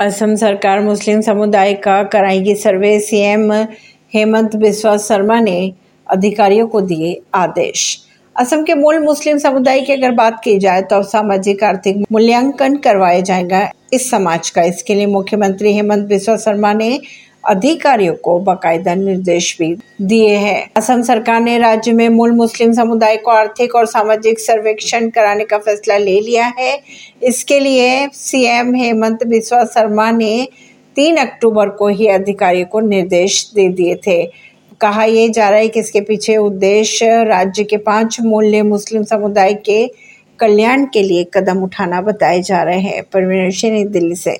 असम सरकार मुस्लिम समुदाय का कराएगी सर्वे, सीएम हेमंत बिस्वा शर्मा ने अधिकारियों को दिए आदेश। असम के मूल मुस्लिम समुदाय की अगर बात की जाए तो सामाजिक, आर्थिक मूल्यांकन करवाया जाएगा। इस समाज का, इसके लिए मुख्यमंत्री हेमंत बिस्वा शर्मा ने अधिकारियों को बाकायदा निर्देश भी दिए हैं। असम सरकार ने राज्य में मूल मुस्लिम समुदाय को आर्थिक और सामाजिक सर्वेक्षण कराने का फैसला ले लिया है। इसके लिए सीएम हेमंत बिस्वा शर्मा ने तीन अक्टूबर को ही अधिकारियों को निर्देश दे दिए थे। कहा यह जा रहा है कि इसके पीछे उद्देश्य राज्य के पाँच मूल्य मुस्लिम समुदाय के कल्याण के लिए कदम उठाना बताए जा रहे हैं। परवीन दिल्ली से।